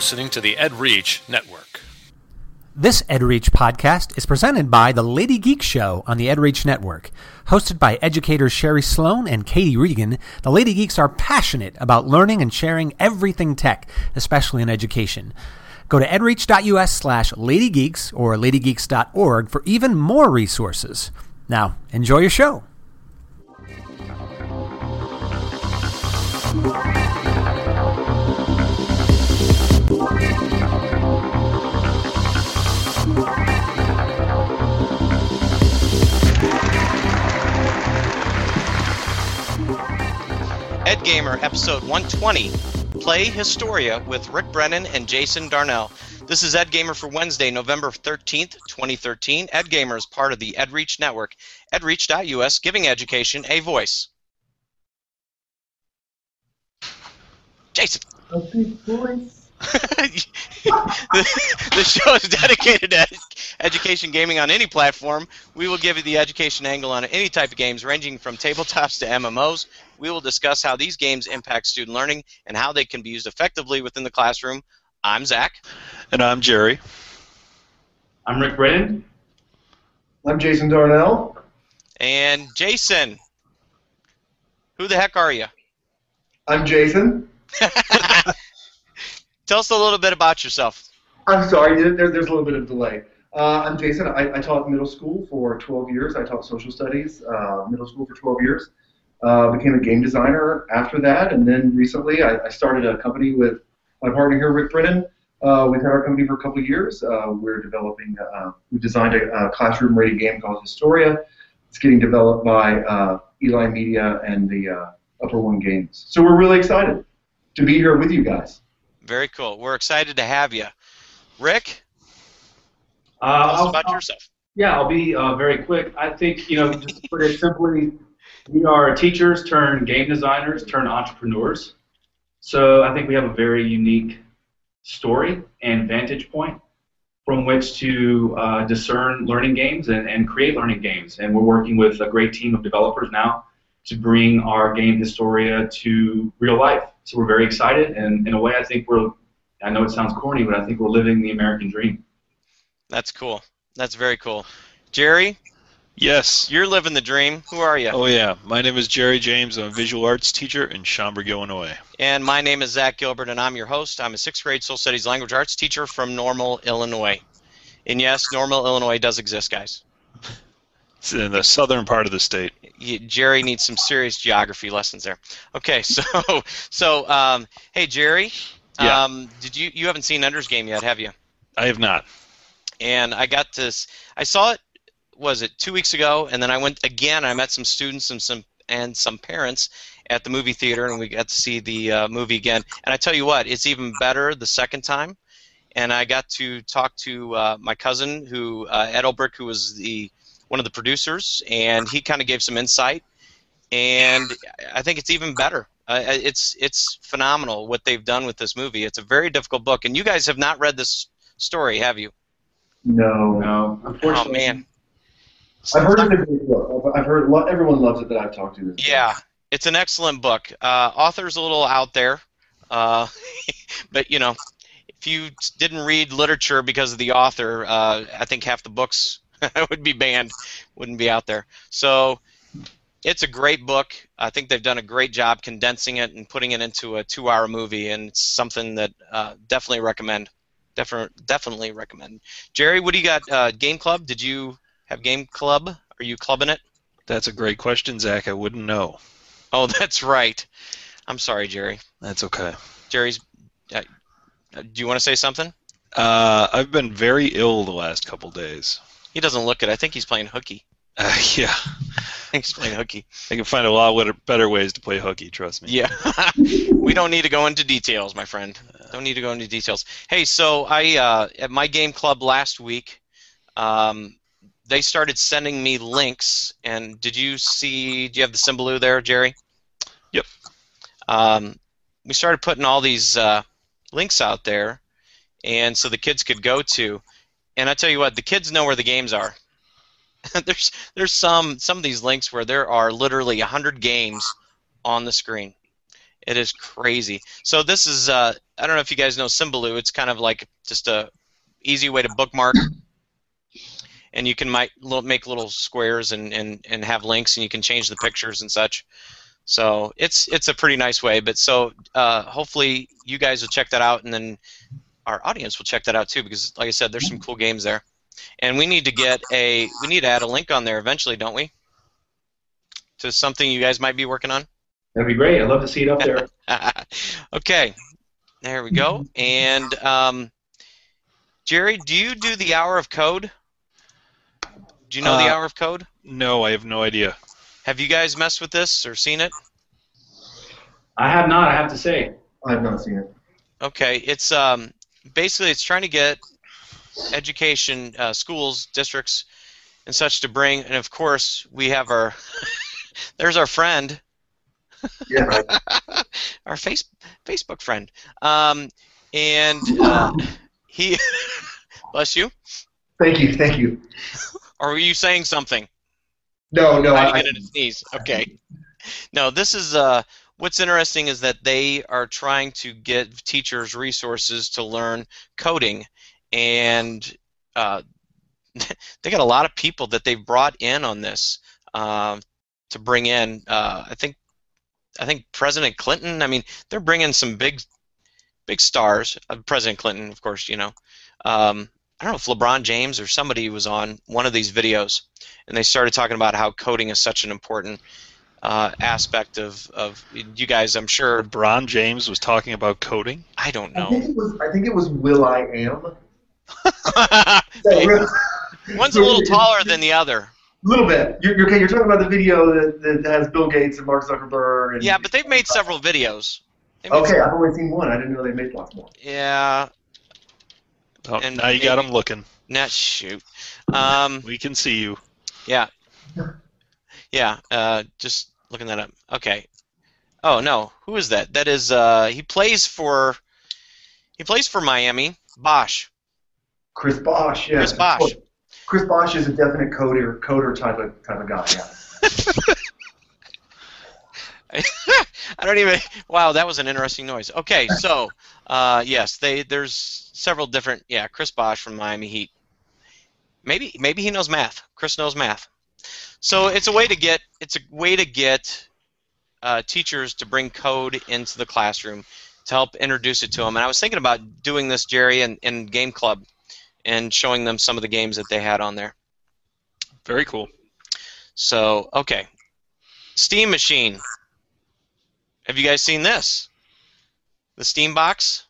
listening to the Ed Reach Network. This EdReach podcast is presented by the Lady Geek Show on the EdReach Network. Hosted by educators Sherry Sloan and Katie Regan, the Lady Geeks are passionate about learning and sharing everything tech, especially in education. Go to edreach.us slash ladygeeks or ladygeeks.org for even more resources. Now, enjoy your show. Ed Gamer, episode 120. Play Historia with Rick Brennan and Jason Darnell. This is Ed Gamer for Wednesday, November 13th, 2013. Ed Gamer is part of the EdReach network, edreach.us, giving education a voice. Jason. A big voice. the, the show is dedicated to ed- education gaming on any platform. We will give you the education angle on any type of games, ranging from tabletops to MMOs. We will discuss how these games impact student learning and how they can be used effectively within the classroom. I'm Zach. And I'm Jerry. I'm Rick Brennan. I'm Jason Darnell. And Jason. Who the heck are you? I'm Jason. Tell us a little bit about yourself. I'm sorry, there, there's a little bit of delay. Uh, I'm Jason. I, I taught middle school for 12 years. I taught social studies uh, middle school for 12 years. Uh, became a game designer after that, and then recently I, I started a company with my partner here, Rick Brennan. Uh, we've had our company for a couple of years. Uh, we're developing. Uh, we designed a, a classroom-ready game called Historia. It's getting developed by Eline Media and the Upper One Games. So we're really excited to be here with you guys. Very cool. We're excited to have you. Rick, Uh, tell us I'll- about I'll- yourself. Yeah, I'll be uh, very quick. I think, you know, just to put it simply, we are teachers turned game designers turned entrepreneurs. So I think we have a very unique story and vantage point from which to uh, discern learning games and, and create learning games. And we're working with a great team of developers now to bring our game Historia to real life. So we're very excited, and in a way, I think we're, I know it sounds corny, but I think we're living the American dream. That's cool. That's very cool. Jerry, Yes. you're living the dream. Who are you? Oh yeah. My name is Jerry James. I'm a visual arts teacher in Schaumburg, Illinois. And my name is Zach Gilbert, and I'm your host. I'm a sixth grade social studies language arts teacher from Normal, Illinois. And yes, Normal, Illinois does exist, guys. It's in the southern part of the state. You, Jerry needs some serious geography lessons there. Okay, so so um, hey Jerry, Yeah. um, did you you haven't seen Ender's Game yet, have you? I have not. And I got this. I saw it. Was it two weeks ago? And then I went again. I met some students and some and some parents at the movie theater, and we got to see the uh, movie again. And I tell you what, it's even better the second time. And I got to talk to uh, my cousin, who uh, who was the one of the producers, and he kind of gave some insight. And I think it's even better. Uh, it's it's phenomenal what they've done with this movie. It's a very difficult book, and you guys have not read this story, have you? No. No, unfortunately. Oh man. I've heard it's a great book. I've heard lo- everyone loves it that I've talked to. This Yeah, it's an excellent book. Uh, author's a little out there, uh, but you know, if you didn't read literature because of the author, uh, I think half the books would be banned, wouldn't be out there. So it's a great book. I think they've done a great job condensing it and putting it into a two-hour movie, and it's something that uh, definitely recommend. Definitely, definitely recommend. Jerry, what do you got? Uh, Game Club? Did you have Game Club? Are you clubbing it? That's a great question, Zach. I wouldn't know. Oh, that's right. I'm sorry, Jerry. That's okay. Jerry's. Uh, uh, do you want to say something? Uh, I've been very ill the last couple days. He doesn't look it. I think he's playing hooky. Uh, yeah. I think he's playing hooky. I can find a lot of better ways to play hooky. Trust me. Yeah. we don't need to go into details, my friend. Don't need to go into details. Hey, so I uh, at my game club last week, um, they started sending me links. And did you see? Do you have the Symbaloo there, Jerry? Yep. Um, we started putting all these uh, links out there, and so the kids could go to. And I tell you what, the kids know where the games are. there's there's some some of these links where there are literally hundred games on the screen, It is crazy. So this is uh, I don't know if you guys know Symbaloo. It's kind of like just a easy way to bookmark, and you can make little squares and, and, and have links, and you can change the pictures and such. So it's it's a pretty nice way. But so uh, hopefully you guys will check that out, and then our audience will check that out too, because like I said, there's some cool games there, and we need to get a we need to add a link on there eventually, don't we? To something you guys might be working on. That'd be great. I'd love to see it up there. okay, there we go. And um, Jerry, do you do the hour of code? Do you know Uh, the hour of code? No, I have no idea. Have you guys messed with this or seen it? I have not. I have to say. I have not seen it. Okay, it's um, basically it's trying to get education, uh, schools, districts, and such to bring, and of course we have our there's our friend, Yeah, right. our face Facebook friend, um, and uh, he bless you. Thank you, thank you. Or were you saying something? No, no, I, it in a sneeze. Okay. No, this is uh, what's interesting is that they are trying to get teachers resources to learn coding, and uh, they got a lot of people that they've brought in on this um, to bring in. Uh, I think I think President Clinton. I mean, they're bringing some big big stars. Uh, President Clinton, of course, you know. Um, I don't know if LeBron James or somebody was on one of these videos, and they started talking about how coding is such an important uh, aspect of, of you guys. I'm sure. LeBron James was talking about coding. I don't know. I think know. it was. I think it was will.i.am. Maybe. One's a little taller than the other. A little bit. You're, you're okay. You're talking about the video that, that has Bill Gates and Mark Zuckerberg. And, Yeah, but they've made several videos. They've made Okay, I've only seen one. I didn't know they made lots more. Yeah. Oh, And now you got them looking. Not shoot. Um, We can see you. yeah. Yeah. Uh, just looking that up. Okay. Oh no, who is that? That is. Uh, he plays for. He plays for Miami. Bosh. Chris Bosh. Yeah. Chris Bosh. Chris Bosh is a definite coder, coder type of type of guy. Yeah. I don't even. Wow, that was an interesting noise. Okay, so uh, yes, they there's several different. Yeah, Chris Bosh from Miami Heat. Maybe maybe he knows math. Chris knows math. So it's a way to get it's a way to get uh, teachers to bring code into the classroom to help introduce it to them. And I was thinking about doing this, Jerry, in, in Game Club, and showing them some of the games that they had on there. Very cool. So okay, Steam Machine. Have you guys seen this? The Steam box?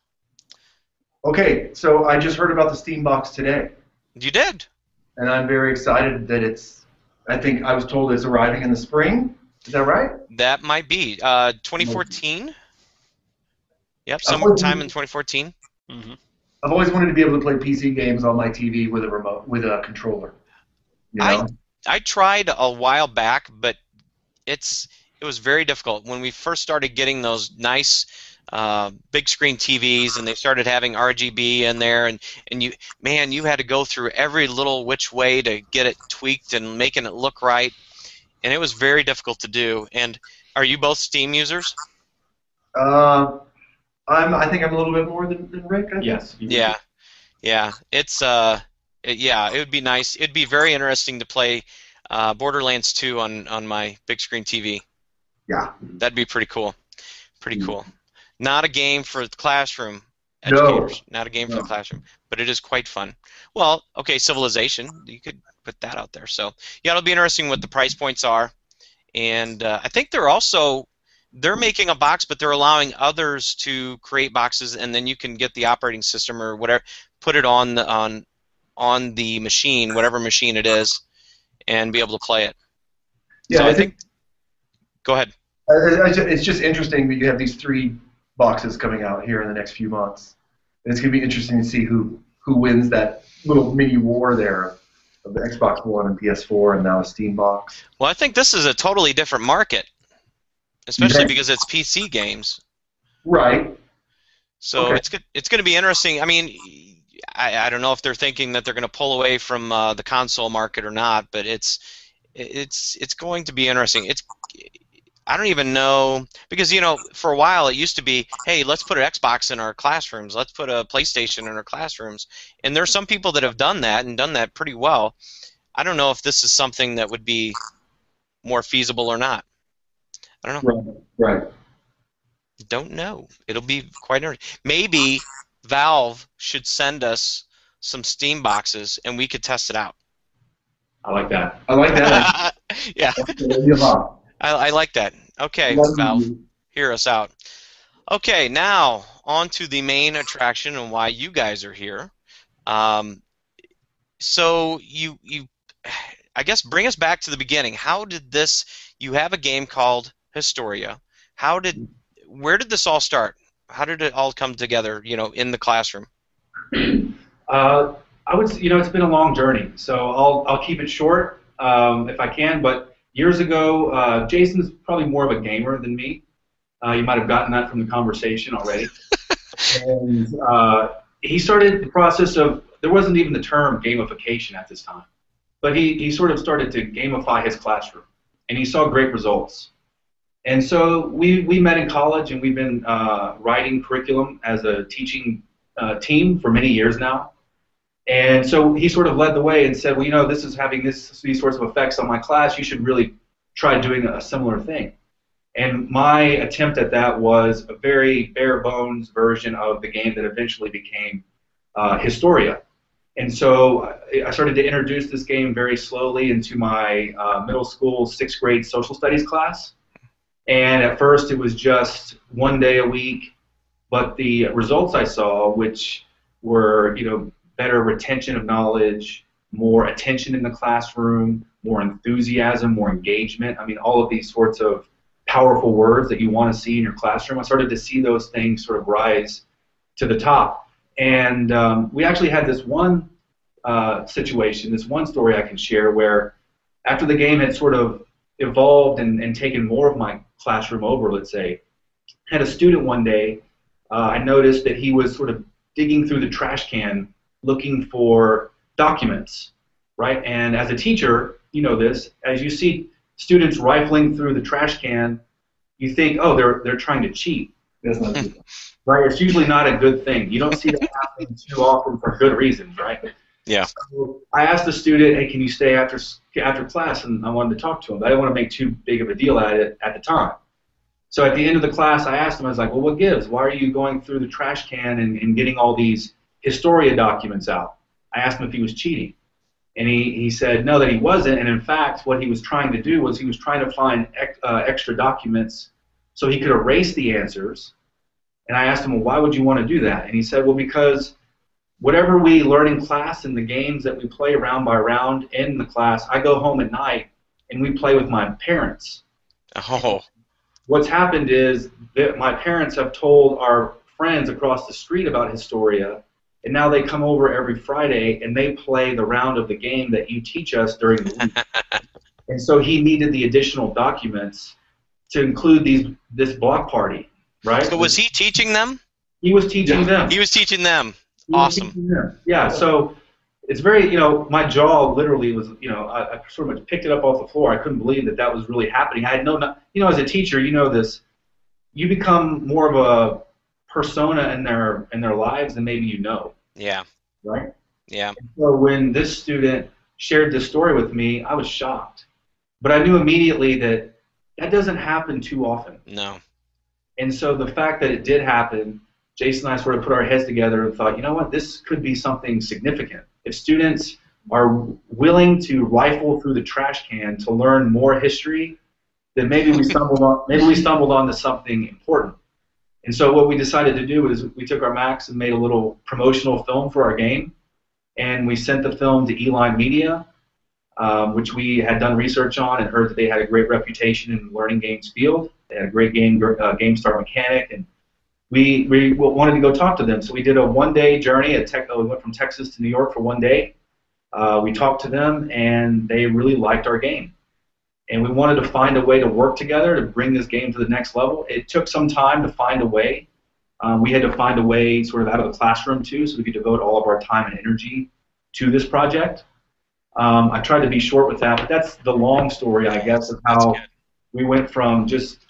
Okay, so I just heard about the Steam box today, You did. and I'm very excited that it's. I think I was told it's arriving in the spring. Is that right? That might be uh, 2014. Yep, sometime in 2014. hmm I've always wanted to be able to play PC games on my TV with a remote, with a controller. You I- I tried a while back, but it's it was very difficult when we first started getting those nice uh, big screen TVs, and they started having RGB in there, and and you man, you had to go through every little which way to get it tweaked and making it look right, and it was very difficult to do. And are you both Steam users? Uh, I'm. I think I'm a little bit more than, than Rick. I think. Yes. Yeah, yeah. It's uh, it, yeah. It would be nice. It'd be very interesting to play uh, Borderlands 2 on on my big screen TV. Yeah. That'd be pretty cool. Pretty Mm. cool. Not a game for the classroom No. educators. Not a game for the classroom, but it is quite fun. Well, okay, Civilization. You could put that out there. So yeah, it'll be interesting what the price points are, and uh, I think they're also they're making a box, but they're allowing others to create boxes, and then you can get the operating system or whatever, put it on the on on the machine, whatever machine it is, and be able to play it. Yeah. so I I think. Go ahead. It's just interesting that you have these three boxes coming out here in the next few months. And it's going to be interesting to see who, who wins that little mini war there of the Xbox One and PS4 and now a Steam box. Well, I think this is a totally different market, especially Okay. because it's PC games. Right. So Okay. it's. It's going to be interesting. I mean, I, I don't know if they're thinking that they're going to pull away from uh, the console market or not, but it's it's it's going to be interesting. It's I don't even know because you know for a while it used to be, hey, let's put an Xbox in our classrooms, let's put a PlayStation in our classrooms, and there's some people that have done that and done that pretty well. I don't know if this is something that would be more feasible or not. I don't know. Right. Right. Don't know. It'll be quite interesting. Maybe Valve should send us some Steam boxes and we could test it out. I like that. I like that. yeah, yeah. I, I like that. Okay, Valve, hear us out. Okay, now on to the main attraction and why you guys are here. Um, so you you, I guess bring us back to the beginning. How did this? You have a game called Historia. How did? Where did this all start? How did it all come together? You know, in the classroom. Uh, I would, you know, it's been a long journey, so I'll I'll keep it short um, if I can. But years ago, uh, Jason's probably more of a gamer than me. Uh, you might have gotten that from the conversation already. and uh, he started the process of there wasn't even the term gamification at this time, but he he sort of started to gamify his classroom, and he saw great results. And so we we met in college, and we've been uh, writing curriculum as a teaching uh, team for many years now. And so he sort of led the way and said, well, you know, this is having this, these sorts of effects on my class. You should really try doing a similar thing. And my attempt at that was a very bare bones version of the game that eventually became uh, Historia. And so I started to introduce this game very slowly into my uh, middle school sixth grade social studies class. And at first it was just one day a week, but the results I saw, which were, you know, better retention of knowledge, more attention in the classroom, more enthusiasm, more engagement. I mean, all of these sorts of powerful words that you want to see in your classroom. I started to see those things sort of rise to the top. And um, we actually had this one uh, situation, this one story I can share where after the game had sort of evolved and, and taken more of my classroom over, let's say, had a student one day, uh, I noticed that he was sort of digging through the trash can looking for documents, right? And as a teacher, you know this, as you see students rifling through the trash can, you think, oh, they're, they're trying to cheat. right? It's usually not a good thing. You don't see that happen too often for good reasons, right? Yeah. So I asked the student, hey, can you stay after after class? And I wanted to talk to him. But I didn't want to make too big of a deal at it at the time. So at the end of the class, I asked him, I was like, well, what gives? Why are you going through the trash can and, and getting all these Historia documents out. I asked him if he was cheating. And he, he said no, that he wasn't. And in fact, what he was trying to do was he was trying to find ex, uh, extra documents so he could erase the answers. And I asked him, well, why would you want to do that? And he said, well, because whatever we learn in class and the games that we play round by round in the class, I go home at night and we play with my parents. Oh. What's happened is that my parents have told our friends across the street about Historia, and now they come over every Friday and they play the round of the game that you teach us during the week. and so he needed the additional documents to include these this block party, right? So was he teaching them? He was teaching Yeah. them. He was teaching them. He Awesome. teaching them. Yeah. So it's very, you know, my jaw literally was, you know, I, I sort of picked it up off the floor. I couldn't believe that that was really happening. I had no, no- you know, as a teacher, you know this. You become more of a persona in their in their lives than maybe you know, Yeah. right? Yeah. So when this student shared this story with me, I was shocked. But I knew immediately that that doesn't happen too often. No. And so the fact that it did happen, Jason and I sort of put our heads together and thought, you know what, this could be something significant. If students are willing to rifle through the trash can to learn more history, then maybe we stumbled on maybe we stumbled onto something important. And so what we decided to do is we took our Macs and made a little promotional film for our game, and we sent the film to Eline Media, um, which we had done research on and heard that they had a great reputation in the learning games field. They had a great game uh, game start mechanic, and we, we wanted to go talk to them. So we did a one-day journey. At tech, we went from Texas to New York for one day. Uh, we talked to them, and they really liked our game. And we wanted to find a way to work together to bring this game to the next level. It took some time to find a way. Um, we had to find a way sort of out of the classroom too, so we could devote all of our time and energy to this project. Um, I tried to be short with that, but that's the long story, I guess, of how we went from just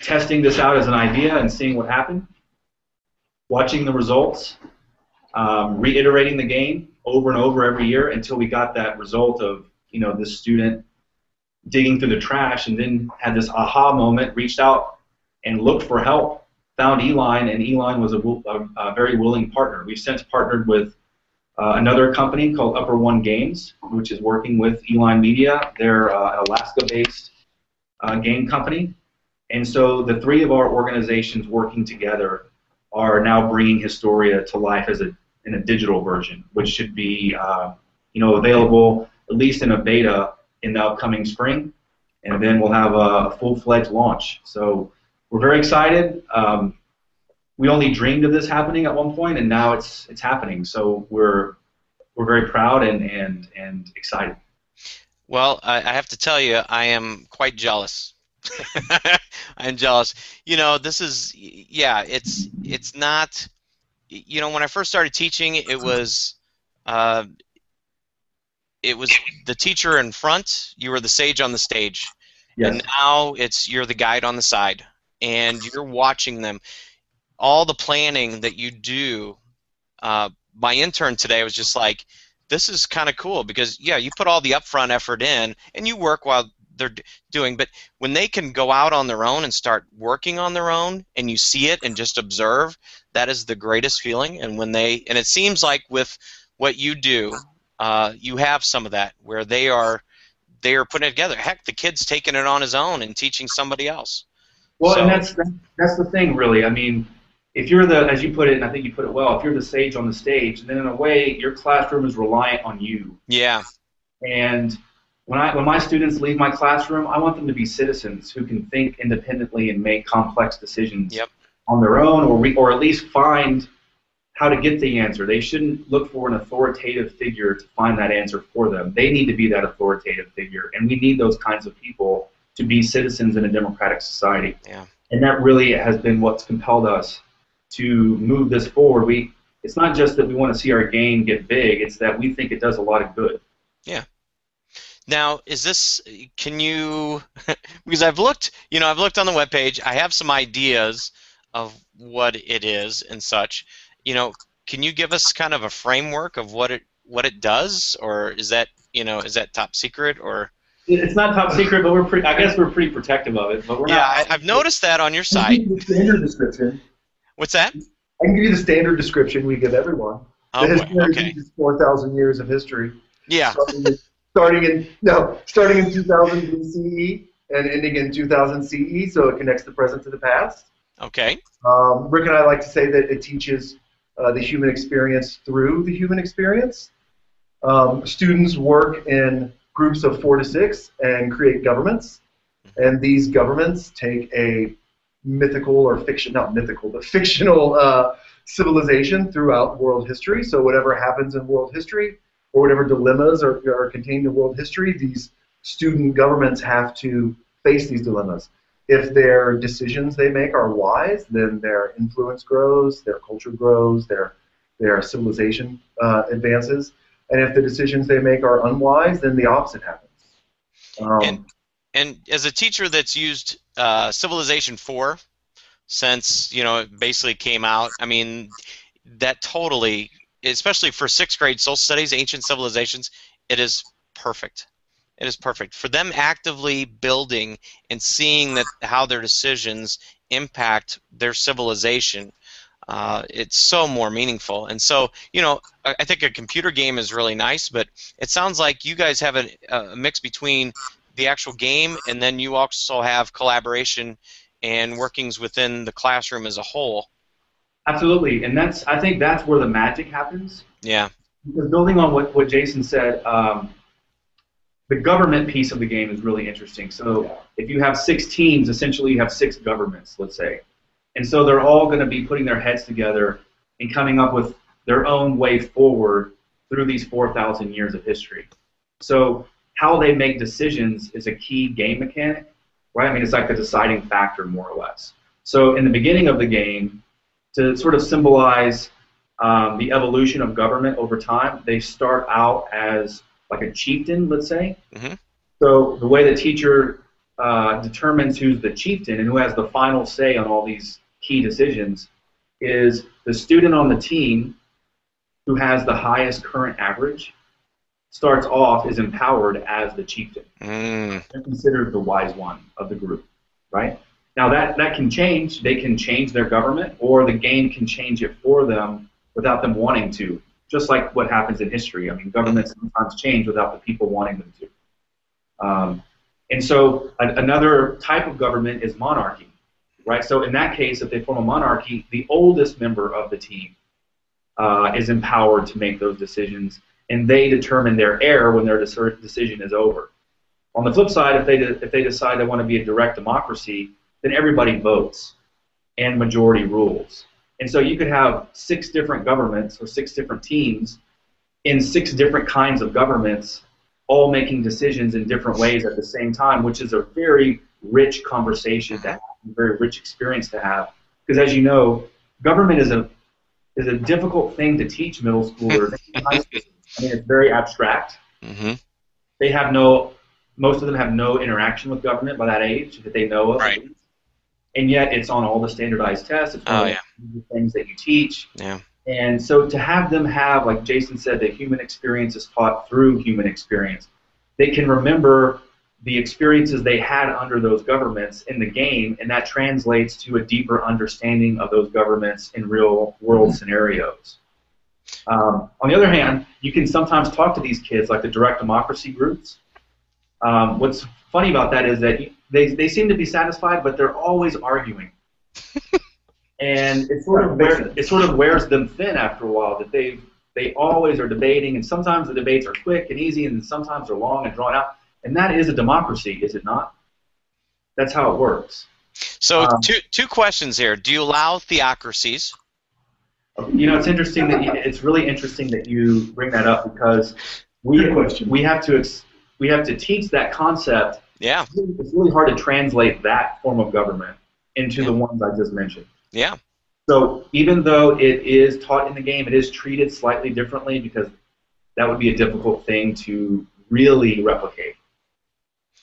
testing this out as an idea and seeing what happened, watching the results, um, reiterating the game over and over every year until we got that result of you know this student digging through the trash and then had this aha moment, reached out and looked for help, found Eline, and Eline was a, a, a very willing partner. We've since partnered with uh, another company called Upper One Games, which is working with Eline Media. They're uh, Alaska-based uh, game company, and so the three of our organizations working together are now bringing Historia to life as a in a digital version, which should be uh, you know available at least in a beta in the upcoming spring, and then we'll have a, full-fledged launch. So we're very excited. Um, we only dreamed of this happening at one point, and now it's it's happening. So we're we're very proud and and and excited. Well, I, I have to tell you, I am quite jealous. I'm jealous. You know, this is yeah, it's it's not. You know, when I first started teaching, it was. Uh, it was the teacher in front, you were the sage on the stage. Yes. And now it's you're the guide on the side and you're watching them. All the planning that you do, uh, my intern today was just like, this is kind of cool because yeah, you put all the upfront effort in and you work while they're doing, but when they can go out on their own and start working on their own and you see it and just observe, that is the greatest feeling. And when they and it seems like with what you do, uh, you have some of that where they are they are putting it together. Heck, the kid's taking it on his own and teaching somebody else. Well, so, and that's that's the thing, really. I mean, if you're the, as you put it, and I think you put it well, if you're the sage on the stage, then in a way, your classroom is reliant on you. Yeah. And when I when my students leave my classroom, I want them to be citizens who can think independently and make complex decisions yep. on their own, or re, or at least find how to get the answer. They shouldn't look for an authoritative figure to find that answer for them. They need to be that authoritative figure, and we need those kinds of people to be citizens in a democratic society. Yeah. And that really has been what's compelled us to move this forward. We it's not just that we want to see our game get big; it's that we think it does a lot of good. Yeah. Now, is this? Can you? because I've looked, you know, I've looked on the web page. I have some ideas of what it is and such you know, can you give us kind of a framework of what it what it does, or is that you know is that top secret or? It's not top secret, but we're pretty. I guess we're pretty protective of it, but we're yeah, not. Yeah, I've noticed that on your site. The standard description. What's that? I can give you the standard description we give everyone. Oh, the okay. Four thousand years of history. Yeah. Starting in, starting in no, starting in 2000 BCE and ending in 2000 CE, so it connects the present to the past. Okay. Um, Rick and I like to say that it teaches uh, the human experience through the human experience. Um, students work in groups of four to six and create governments, and these governments take a mythical or fiction, not mythical, but fictional uh, civilization throughout world history. So whatever happens in world history, or whatever dilemmas are, are contained in world history, these student governments have to face these dilemmas if their decisions they make are wise, then their influence grows, their culture grows, their their civilization uh, advances. And if the decisions they make are unwise, then the opposite happens. Um, and, and as a teacher that's used uh, Civilization 4 since you know it basically came out, I mean that totally, especially for sixth grade social studies, ancient civilizations, it is perfect. It is perfect for them actively building and seeing that how their decisions impact their civilization. Uh, it's so more meaningful, and so you know, I, I, think a computer game is really nice, but it sounds like you guys have a, a mix between the actual game and then you also have collaboration and workings within the classroom as a whole. Absolutely, and that's I think that's where the magic happens. Yeah. Because building on what, what Jason said, um, the government piece of the game is really interesting. So if you have six teams, essentially you have six governments, let's say. And so they're all going to be putting their heads together and coming up with their own way forward through these 4,000 years of history. So how they make decisions is a key game mechanic, right? I mean, it's like the deciding factor, more or less. So in the beginning of the game, to sort of symbolize um, the evolution of government over time, they start out as like a chieftain, let's say. Mm-hmm. So the way the teacher uh, determines who's the chieftain and who has the final say on all these key decisions is the student on the team who has the highest current average starts off is empowered as the chieftain. Mm. They're considered the wise one of the group, right? Now that that can change. They can change their government, or the game can change it for them without them wanting to. Just like what happens in history. I mean, governments sometimes change without the people wanting them to. Um, and so a, another type of government is monarchy, right? So in that case, if they form a monarchy, the oldest member of the team uh, is empowered to make those decisions, and they determine their heir when their deci- decision is over. On the flip side, if they de- if they decide they want to be a direct democracy, then everybody votes, and majority rules. And so you could have six different governments or six different teams in six different kinds of governments, all making decisions in different ways at the same time, which is a very rich conversation to have, a very rich experience to have. Because as you know, government is a is a difficult thing to teach middle schoolers. and high schoolers. I mean, it's very abstract. hmm They have no, most of them have no interaction with government by that age that they know of. Right. And yet, it's on all the standardized tests. It's one Oh, yeah. the things that you teach. Yeah. And so to have them have, like Jason said, the human experience is taught through human experience. They can remember the experiences they had under those governments in the game, and that translates to a deeper understanding of those governments in real world scenarios. Um, on the other hand, you can sometimes talk to these kids, like the direct democracy groups. Um, what's funny about that is that they, they seem to be satisfied, but they're always arguing and it sort of wears it sort of wears them thin after a while that they they always are debating, and sometimes the debates are quick and easy, and sometimes they're long and drawn out. And that is a democracy, is it not? That's how it works. So Um, two two questions here. Do you allow theocracies? You know, it's interesting that you, it's really interesting that you bring that up because we we have to ex, we have to teach that concept. Yeah. It's really- hard to translate that form of government into the ones I just mentioned. Yeah. So even though it is taught in the game, it is treated slightly differently because that would be a difficult thing to really replicate.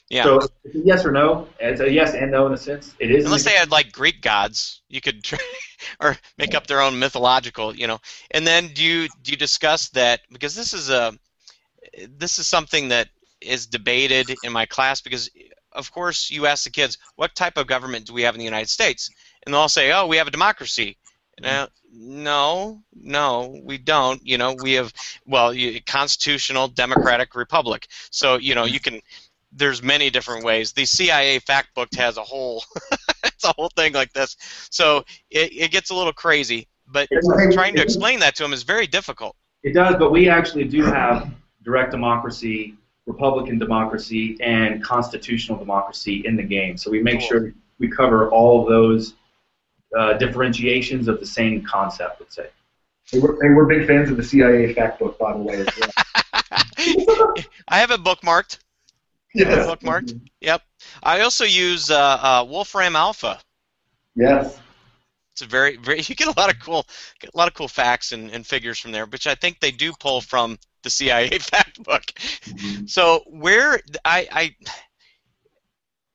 Yeah. So it's a yes or no. It's a yes and no in a sense. It is. Unless the they had like Greek gods, you could try, or make up their own mythological, you know. And then do you do you discuss that because this is a this is something that is debated in my class because of course you ask the kids what type of government do we have in the United States and they'll all say oh we have a democracy. Now, no, no, we don't. You know, we have well, you, constitutional democratic republic. So you know, you can. There's many different ways. The CIA fact book has a whole, it's a whole thing like this. So it, it gets a little crazy. But trying to explain that to them is very difficult. It does, but we actually do have direct democracy, Republican democracy, and constitutional democracy in the game. So we make Cool. sure we cover all of those uh, differentiations of the same concept. Let's say. And we're, and we're big fans of the CIA fact book, by the way. As well. I have it bookmarked. yes. Bookmarked. Yep. I also use uh, uh, Wolfram Alpha. Yes. It's a very, very. You get a lot of cool, a lot of cool facts and, and figures from there, which I think they do pull from the CIA fact book. So where I, I,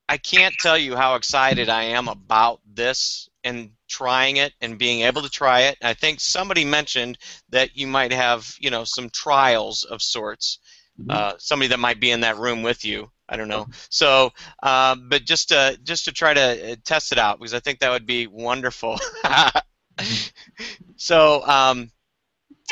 I can't tell you how excited I am about this and trying it and being able to try it. I think somebody mentioned that you might have, you know, some trials of sorts. Uh, somebody that might be in that room with you. I don't know. So, uh, but just to just to try to uh, test it out because I think that would be wonderful. so, um,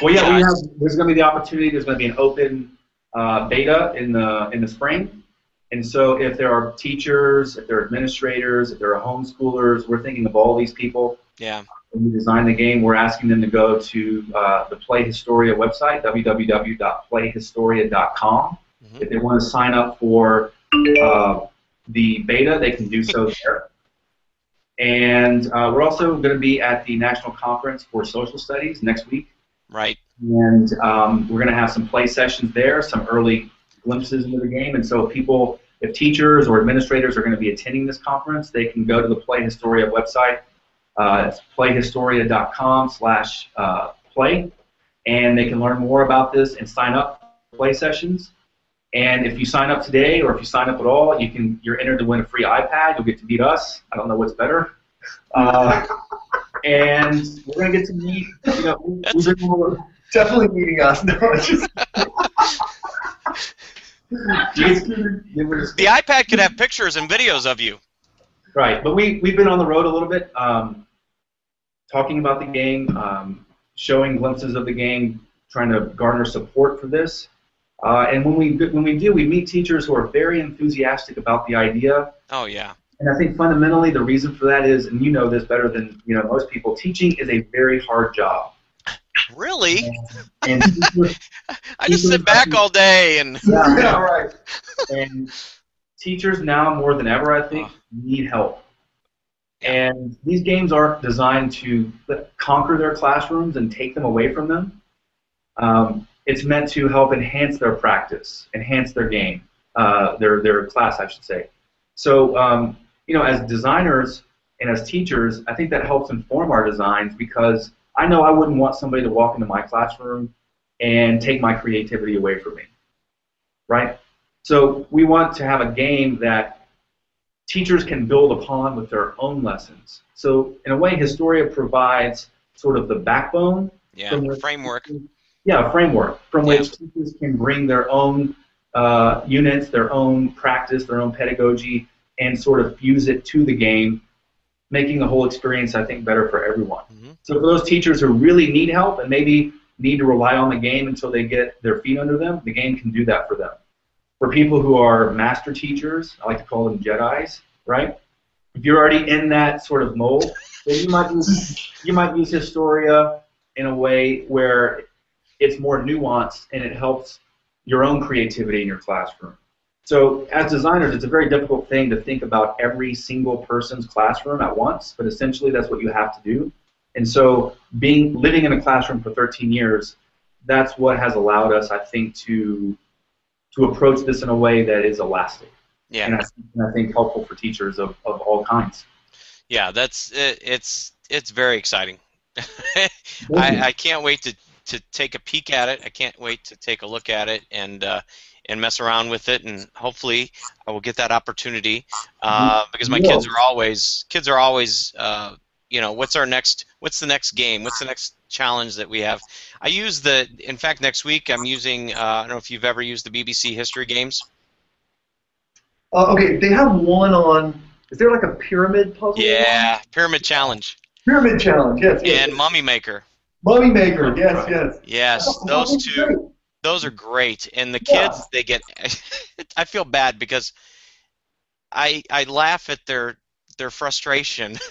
Well, yeah, we have. There's going to be the opportunity. There's going to be an open uh, beta in the in the spring, and so if there are teachers, if there are administrators, if there are homeschoolers, we're thinking of all these people. yeah, When we design the game, we're asking them to go to uh, the Play Historia website, www.playhistoria.com. Mhm. If they want to sign up for uh, the beta, they can do so there. And uh, we're also going to be at the National Conference for Social Studies next week. Right. And um, we're going to have some play sessions there, some early glimpses into the game. And so if people, if teachers or administrators are going to be attending this conference, they can go to the Play Historia website. Uh, it's playhistoria.com slash uh, play. And they can learn more about this and sign up for play sessions. And if you sign up today, or if you sign up at all, you can you're entered to win a free iPad. You'll get to meet us. I don't know what's better. Uh, and we're gonna get to meet. You know, we've been more- Definitely meeting us. No, just. The iPad could have pictures and videos of you. Right, but we we've been on the road a little bit, um, talking about the game, um, showing glimpses of the game, trying to garner support for this. Uh, and when we when we do, we meet teachers who are very enthusiastic about the idea. Oh yeah. And I think fundamentally the reason for that is, and you know this better than you know most people, teaching is a very hard job. Really? And teachers, I just sit back all day and yeah, right. and teachers now more than ever, I think, need help. And these games aren't designed to conquer their classrooms and take them away from them. Um, it's meant to help enhance their practice, enhance their game, uh, their their class, I should say. So, um, you know, as designers and as teachers, I think that helps inform our designs because I know I wouldn't want somebody to walk into my classroom and take my creativity away from me, right? So we want to have a game that teachers can build upon with their own lessons. So in a way, Historia provides sort of the backbone. yeah, framework. Yeah, a framework from Yeah. which teachers can bring their own uh, units, their own practice, their own pedagogy, and sort of fuse it to the game, making the whole experience, I think, better for everyone. Mhm. So for those teachers who really need help and maybe need to rely on the game until they get their feet under them, the game can do that for them. For people who are master teachers, I like to call them Jedi's, right? If you're already in that sort of mold, then you might use you might use Historia in a way where it's more nuanced and it helps your own creativity in your classroom. So as designers, it's a very difficult thing to think about every single person's classroom at once, but essentially that's what you have to do. And so being living in a classroom for 13 years, that's what has allowed us, I think, to to approach this in a way that is elastic Yeah. and, I, and I think helpful for teachers of, of all kinds. Yeah, that's it, it's it's very exciting. I, I can't wait to, to take a peek at it. I can't wait to take a look at it and uh, and mess around with it. And hopefully, I will get that opportunity uh, because my kids are always kids are always uh, you know what's our next what's the next game what's the next challenge that we have. I use the in fact next week I'm using uh, I don't know if you've ever used the BBC History Games. Uh, okay, they have one on. Is there like a pyramid puzzle? Yeah, Pyramid Challenge Pyramid challenge. Yes. yes. and Mummy Maker. Mummy Maker. Yes. Yes. Yes, Oh, those two. Those are mm. great. And the Yeah. kids they get i feel bad because i i laugh at their their frustration.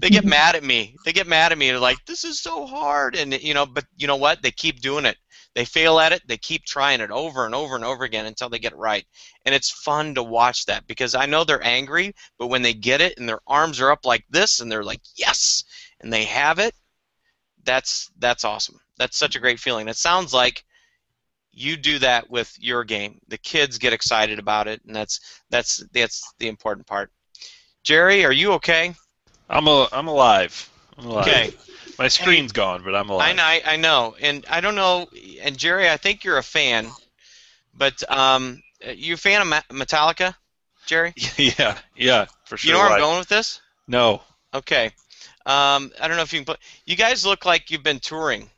They get mad at me. They get mad at me. They're like this is so hard. And you know but you know what? They keep doing it. They fail at it. They keep trying it over and over and over again until they get it right. And it's fun to watch that because i know they're angry but when they get it and their arms are up like this and they're like yes and they have it that's that's awesome. That's such a great feeling. It sounds like you do that with your game. The kids get excited about it, and that's that's that's the important part. Jerry, are you okay? I'm a, I'm alive. I'm alive. Okay. My screen's gone, but I'm I alive. know, I, I know, and I don't know. And Jerry, I think you're a fan, but um, you a fan of Metallica, Jerry? yeah, yeah, for sure. you know where I'm going with this? No. Okay. Um, I don't know if you can put. You guys look like you've been touring.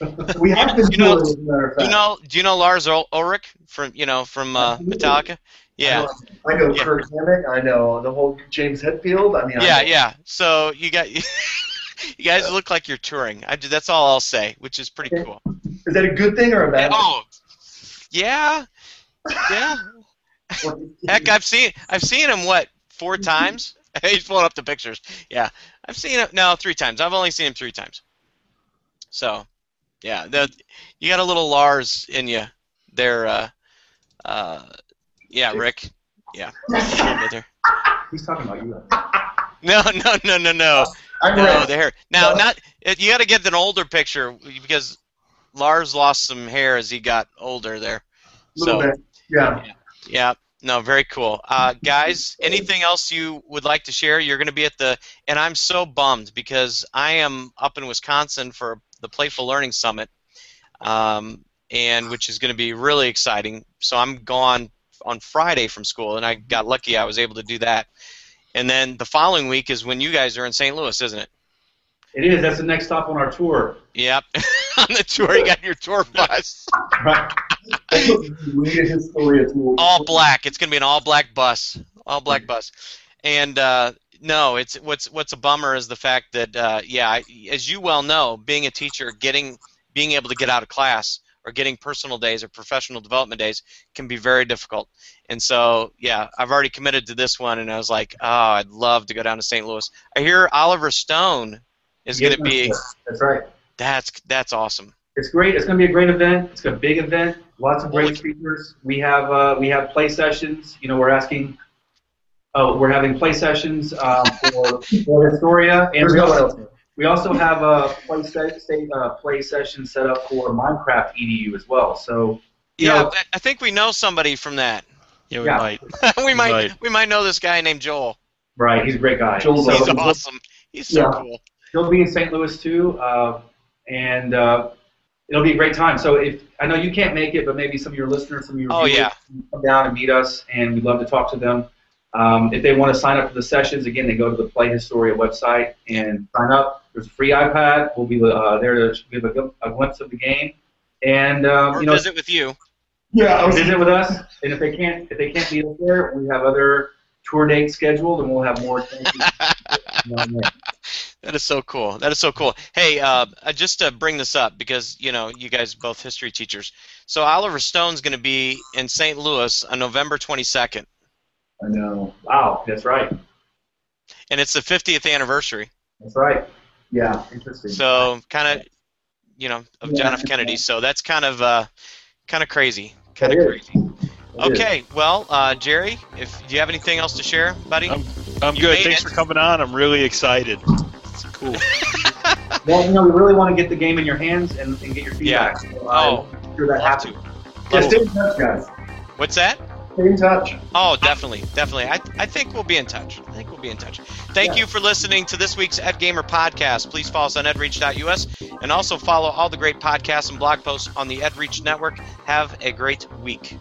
We have been You know- it, as a matter of Do you know? Do you know Lars Ul- Ulrich from you know from uh, Metallica? Yeah. I know Yeah. Kirk Hammett. I know the whole James Hetfield. I mean, Yeah, know- yeah. So you got you guys look like you're touring. I, that's all I'll say, which is pretty Okay. cool. Is that a good thing or a bad thing? Oh, yeah, yeah. Heck, I've seen I've seen him what four times. He's pulling up the pictures. Yeah, I've seen him no three times. I've only seen him three times. So, yeah, the, you got a little Lars in you there. Uh, uh, yeah, Rick. Yeah, a little bit there. He's talking about you. No, no, no, no, no. I'm No, the hair. Now, No. not you got to get an older picture because Lars lost some hair as he got older there. A little So, bit. Yeah. yeah, no, very cool. Uh, guys, anything else you would like to share? You're going to be at the, and I'm so bummed because I am up in Wisconsin for the Playful Learning Summit, um, and which is going to be really exciting. So I'm gone on Friday from school, and I got lucky I was able to do that. And then the following week is when you guys are in St. Louis, isn't it? It is. That's the next stop on our tour. Yep. on the tour, you got your tour bus. Right. Weird Historia tool. all black. It's gonna be an all black bus, all black bus. And uh, no, it's what's what's a bummer is the fact that uh, yeah, I- as you well know, being a teacher, getting being able to get out of class or getting personal days or professional development days can be very difficult. And so yeah, I've already committed to this one, and I was like, oh, I'd love to go down to St. Louis. I hear Oliver Stone is gonna be That's right. that's that's awesome. It's great. It's going to be a great event. It's a big event. Lots of great speakers. We have uh, we have play sessions. You know, we're asking. Oh, we're having play sessions um, for, for Historia, and we also, we also have a play, se- state, uh, play session set up for Minecraft EDU as well. So Yeah, know, I- I think we know somebody from that. Yeah, we Yeah. might. we might Right. we might know this guy named Joel. right? He's a great guy. Joel's So He's awesome. awesome. He's so Yeah. cool. he'll be in St. Louis too, uh, and uh, it'll be a great time. So if I know you can't make it, but maybe some of your listeners, some of your Oh, viewers yeah. can come down and meet us, and we'd love to talk to them. Um, if they want to sign up for the sessions, again, they go to the Play Historia website and sign up. There's a free iPad. We'll be uh, there to give a, a glimpse of the game, and um, Or you know, visit with you. Yeah, visit with us. And if they can't, if they can't be there, we have other tour dates scheduled, and we'll have more. That is so cool. That is so cool. Hey, uh, uh, just to bring this up because you know you guys are both history teachers. So Oliver Stone's going to be in St. Louis on November 22nd, I know. wow, that's right. and it's the 50th anniversary. That's right. Yeah. Interesting. So kind of, you know, of John F. Kennedy. So that's kind of uh, kind of crazy. Kind of It is. crazy. Okay, well, uh, Jerry, if do you have anything else to share, buddy? I'm- I'm good. Thanks it. for coming on. I'm really excited. It's cool. Well, you know, we really want to get the game in your hands and, and get your feedback. So, uh, Oh, I'm sure that happens. to. Yeah, Love stay to. in touch, guys. What's that? Stay in touch. Oh, definitely, definitely. I, I think we'll be in touch. I think we'll be in touch. Thank Yeah. you for listening to this week's Ed Gamer podcast. Please follow us on edreach.us and also follow all the great podcasts and blog posts on the EdReach network. Have a great week.